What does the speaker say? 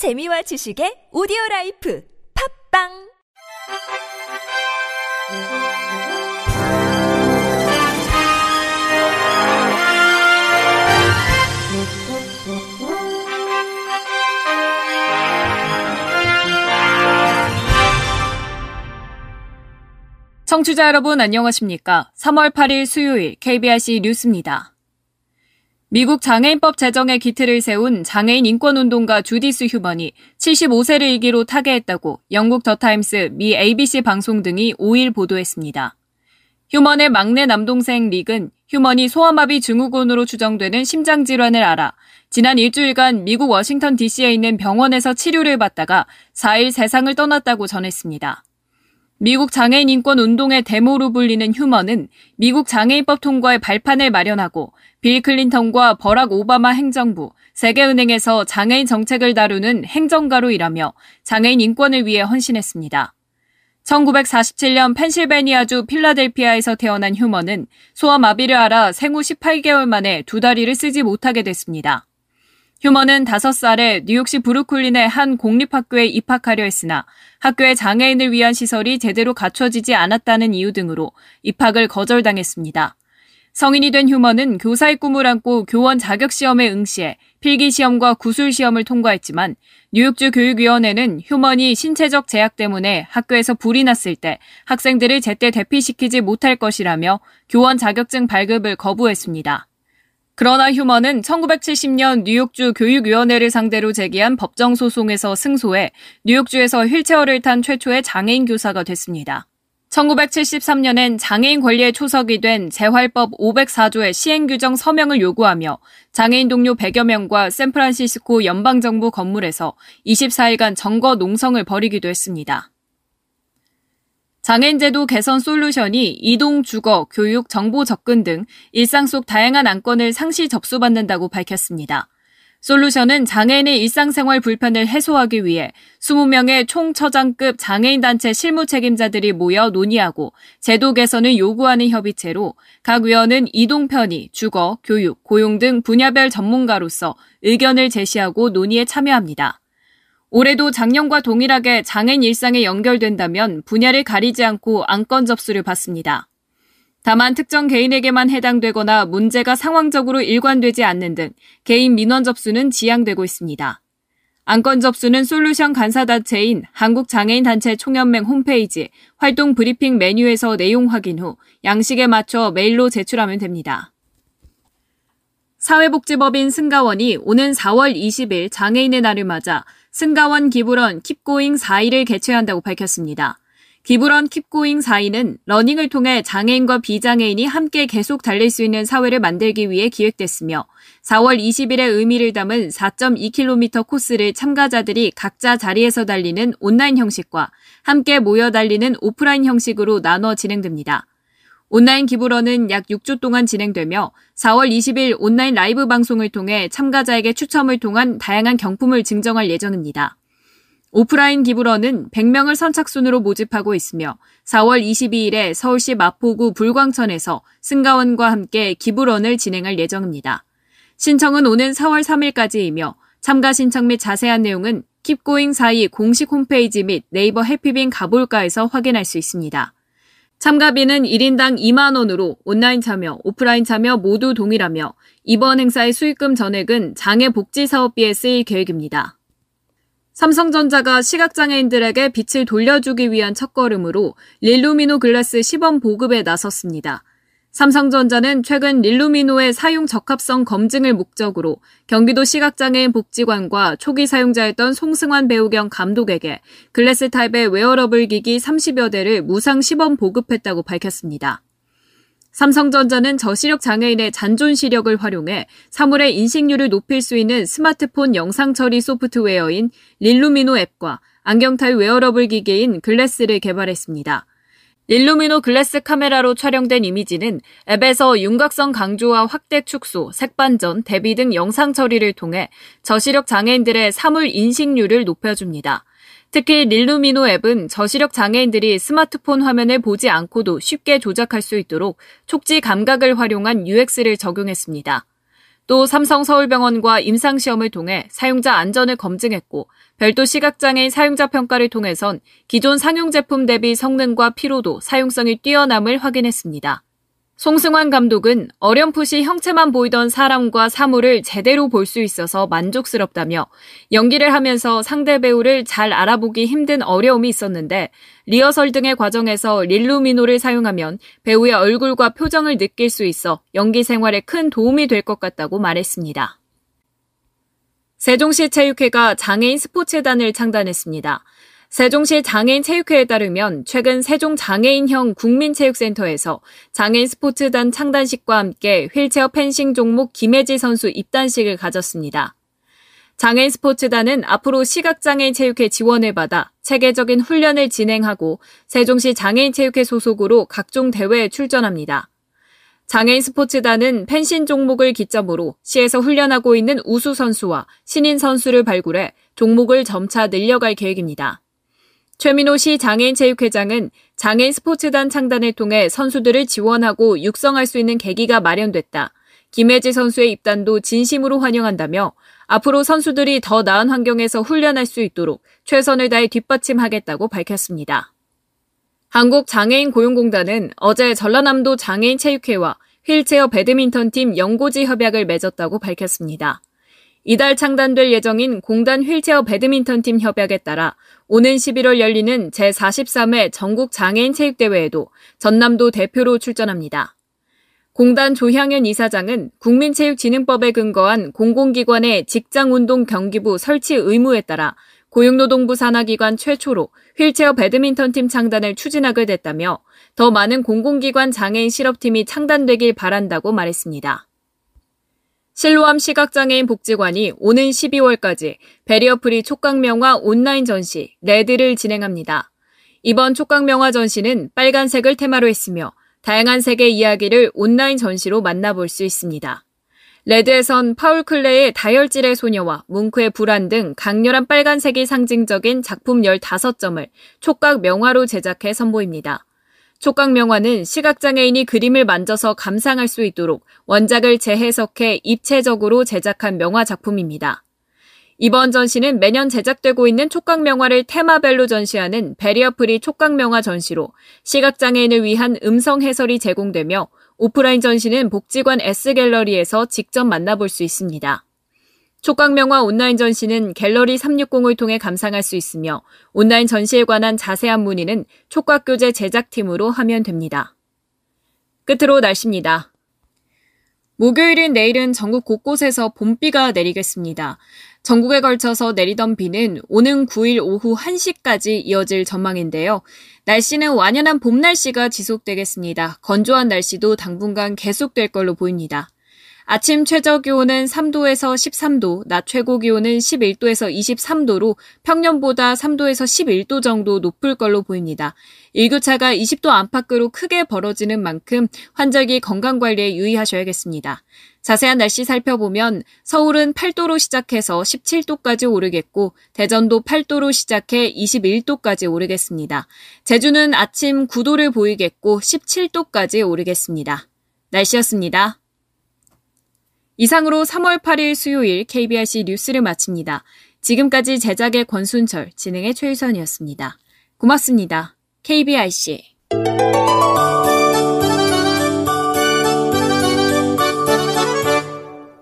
재미와 지식의 오디오 라이프 팝빵 청취자 여러분 안녕하십니까? 3월 8일 수요일 KBRC 뉴스입니다. 미국 장애인법 제정에 기틀을 세운 장애인 인권운동가 주디스 휴먼이 75세를 일기로 타계했다고 영국 더타임스, 미 ABC 방송 등이 5일 보도했습니다. 휴먼의 막내 남동생 릭은 휴먼이 소아마비 증후군으로 추정되는 심장질환을 앓아 지난 일주일간 미국 워싱턴 DC에 있는 병원에서 치료를 받다가 4일 세상을 떠났다고 전했습니다. 미국 장애인 인권 운동의 대모로 불리는 휴먼은 미국 장애인법 통과의 발판을 마련하고 빌 클린턴과 버락 오바마 행정부, 세계은행에서 장애인 정책을 다루는 행정가로 일하며 장애인 인권을 위해 헌신했습니다. 1947년 펜실베니아주 필라델피아에서 태어난 휴먼은 소아마비를 앓아 생후 18개월 만에 두 다리를 쓰지 못하게 됐습니다. 휴먼은 5살에 뉴욕시 브루클린의 한 공립학교에 입학하려 했으나 학교의 장애인을 위한 시설이 제대로 갖춰지지 않았다는 이유 등으로 입학을 거절당했습니다. 성인이 된 휴먼은 교사의 꿈을 안고 교원 자격시험에 응시해 필기시험과 구술시험을 통과했지만 뉴욕주 교육위원회는 휴먼이 신체적 제약 때문에 학교에서 불이 났을 때 학생들을 제때 대피시키지 못할 것이라며 교원 자격증 발급을 거부했습니다. 그러나 휴먼은 1970년 뉴욕주 교육위원회를 상대로 제기한 법정 소송에서 승소해 뉴욕주에서 휠체어를 탄 최초의 장애인 교사가 됐습니다. 1973년엔 장애인 권리의 초석이 된 재활법 504조의 시행 규정 서명을 요구하며 장애인 동료 100여 명과 샌프란시스코 연방정부 건물에서 24일간 정거 농성을 벌이기도 했습니다. 장애인제도 개선 솔루션이 이동, 주거, 교육, 정보 접근 등 일상 속 다양한 안건을 상시 접수받는다고 밝혔습니다. 솔루션은 장애인의 일상생활 불편을 해소하기 위해 20명의 총처장급 장애인 단체 실무 책임자들이 모여 논의하고 제도 개선을 요구하는 협의체로 각 위원은 이동 편의, 주거, 교육, 고용 등 분야별 전문가로서 의견을 제시하고 논의에 참여합니다. 올해도 작년과 동일하게 장애인 일상에 연결된다면 분야를 가리지 않고 안건 접수를 받습니다. 다만 특정 개인에게만 해당되거나 문제가 상황적으로 일관되지 않는 등 개인 민원 접수는 지양되고 있습니다. 안건 접수는 솔루션 간사단체인 한국장애인단체 총연맹 홈페이지 활동 브리핑 메뉴에서 내용 확인 후 양식에 맞춰 메일로 제출하면 됩니다. 사회복지법인 승가원이 오는 4월 20일 장애인의 날을 맞아 승가원 기부런 Keep Going 42를을 개최한다고 밝혔습니다. 기부런 Keep Going 42는 러닝을 통해 장애인과 비장애인이 함께 계속 달릴 수 있는 사회를 만들기 위해 기획됐으며 4월 20일의 의미를 담은 4.2km 코스를 참가자들이 각자 자리에서 달리는 온라인 형식과 함께 모여 달리는 오프라인 형식으로 나눠 진행됩니다. 온라인 기부런은 약 6주 동안 진행되며 4월 20일 온라인 라이브 방송을 통해 참가자에게 추첨을 통한 다양한 경품을 증정할 예정입니다. 오프라인 기부런은 100명을 선착순으로 모집하고 있으며 4월 22일에 서울시 마포구 불광천에서 승가원과 함께 기부런을 진행할 예정입니다. 신청은 오는 4월 3일까지이며 참가 신청 및 자세한 내용은 Keep Going 42 공식 홈페이지 및 네이버 해피빈 가볼까에서 확인할 수 있습니다. 참가비는 1인당 2만 원으로 온라인 참여, 오프라인 참여 모두 동일하며 이번 행사의 수익금 전액은 장애 복지 사업비에 쓰일 계획입니다. 삼성전자가 시각장애인들에게 빛을 돌려주기 위한 첫걸음으로 릴루미노 글라스 시범 보급에 나섰습니다. 삼성전자는 최근 릴루미노의 사용 적합성 검증을 목적으로 경기도 시각장애인 복지관과 초기 사용자였던 송승환 배우 겸 감독에게 글래스 타입의 웨어러블 기기 30여 대를 무상 시범 보급했다고 밝혔습니다. 삼성전자는 저시력 장애인의 잔존 시력을 활용해 사물의 인식률을 높일 수 있는 스마트폰 영상 처리 소프트웨어인 릴루미노 앱과 안경 타입 웨어러블 기기인 글래스를 개발했습니다. 릴루미노 글래스 카메라로 촬영된 이미지는 앱에서 윤곽선 강조와 확대 축소, 색반전, 대비 등 영상 처리를 통해 저시력 장애인들의 사물 인식률을 높여줍니다. 특히 릴루미노 앱은 저시력 장애인들이 스마트폰 화면을 보지 않고도 쉽게 조작할 수 있도록 촉지 감각을 활용한 UX를 적용했습니다. 또 삼성 서울병원과 임상시험을 통해 사용자 안전을 검증했고 별도 시각장애인 사용자 평가를 통해선 기존 상용 제품 대비 성능과 피로도, 사용성이 뛰어남을 확인했습니다. 송승환 감독은 어렴풋이 형체만 보이던 사람과 사물을 제대로 볼 수 있어서 만족스럽다며 연기를 하면서 상대 배우를 잘 알아보기 힘든 어려움이 있었는데 리허설 등의 과정에서 릴루미노를 사용하면 배우의 얼굴과 표정을 느낄 수 있어 연기 생활에 큰 도움이 될 것 같다고 말했습니다. 세종시 체육회가 장애인 스포츠단을 창단했습니다. 세종시 장애인 체육회에 따르면 최근 세종 장애인형 국민체육센터에서 장애인 스포츠단 창단식과 함께 휠체어 펜싱 종목 김혜지 선수 입단식을 가졌습니다. 장애인 스포츠단은 앞으로 시각장애인 체육회 지원을 받아 체계적인 훈련을 진행하고 세종시 장애인 체육회 소속으로 각종 대회에 출전합니다. 장애인 스포츠단은 펜싱 종목을 기점으로 시에서 훈련하고 있는 우수 선수와 신인 선수를 발굴해 종목을 점차 늘려갈 계획입니다. 최민호 시 장애인 체육회장은 장애인 스포츠단 창단을 통해 선수들을 지원하고 육성할 수 있는 계기가 마련됐다. 김혜지 선수의 입단도 진심으로 환영한다며 앞으로 선수들이 더 나은 환경에서 훈련할 수 있도록 최선을 다해 뒷받침하겠다고 밝혔습니다. 한국장애인 고용공단은 어제 전라남도 장애인 체육회와 휠체어 배드민턴 팀 연고지 협약을 맺었다고 밝혔습니다. 이달 창단될 예정인 공단 휠체어 배드민턴팀 협약에 따라 오는 11월 열리는 제43회 전국 장애인 체육대회에도 전남도 대표로 출전합니다. 공단 조향현 이사장은 국민체육진흥법에 근거한 공공기관의 직장운동 경기부 설치 의무에 따라 고용노동부 산하기관 최초로 휠체어 배드민턴팀 창단을 추진하게 됐다며 더 많은 공공기관 장애인 실업팀이 창단되길 바란다고 말했습니다. 실로암 시각장애인 복지관이 오는 12월까지 베리어프리 촉각명화 온라인 전시 Red를 진행합니다. 이번 촉각명화 전시는 빨간색을 테마로 했으며 다양한 색의 이야기를 온라인 전시로 만나볼 수 있습니다. Red에선 파울 클레의 다혈질의 소녀와 뭉크의 불안 등 강렬한 빨간색이 상징적인 작품 15점을 촉각 명화로 제작해 선보입니다. 촉각 명화는 시각장애인이 그림을 만져서 감상할 수 있도록 원작을 재해석해 입체적으로 제작한 명화 작품입니다. 이번 전시는 매년 제작되고 있는 촉각 명화를 테마별로 전시하는 베리어프리 촉각 명화 전시로 시각장애인을 위한 음성 해설이 제공되며 오프라인 전시는 복지관 S갤러리에서 직접 만나볼 수 있습니다. 촉각명화 온라인 전시는 갤러리 360을 통해 감상할 수 있으며 온라인 전시에 관한 자세한 문의는 촉각교재 제작팀으로 하면 됩니다. 끝으로 날씨입니다. 목요일인 내일은 전국 곳곳에서 봄비가 내리겠습니다. 전국에 걸쳐서 내리던 비는 오는 9일 오후 1시까지 이어질 전망인데요. 날씨는 완연한 봄 날씨가 지속되겠습니다. 건조한 날씨도 당분간 계속될 걸로 보입니다. 아침 최저 기온은 3도에서 13도, 낮 최고 기온은 11도에서 23도로 평년보다 3도에서 11도 정도 높을 걸로 보입니다. 일교차가 20도 안팎으로 크게 벌어지는 만큼 환절기 건강 관리에 유의하셔야겠습니다. 자세한 날씨 살펴보면 서울은 8도로 시작해서 17도까지 오르겠고 대전도 8도로 시작해 21도까지 오르겠습니다. 제주는 아침 9도를 보이겠고 17도까지 오르겠습니다. 날씨였습니다. 이상으로 3월 8일 수요일 KBRC 뉴스를 마칩니다. 지금까지 제작의 권순철, 진행의 최유선이었습니다. 고맙습니다. KBRC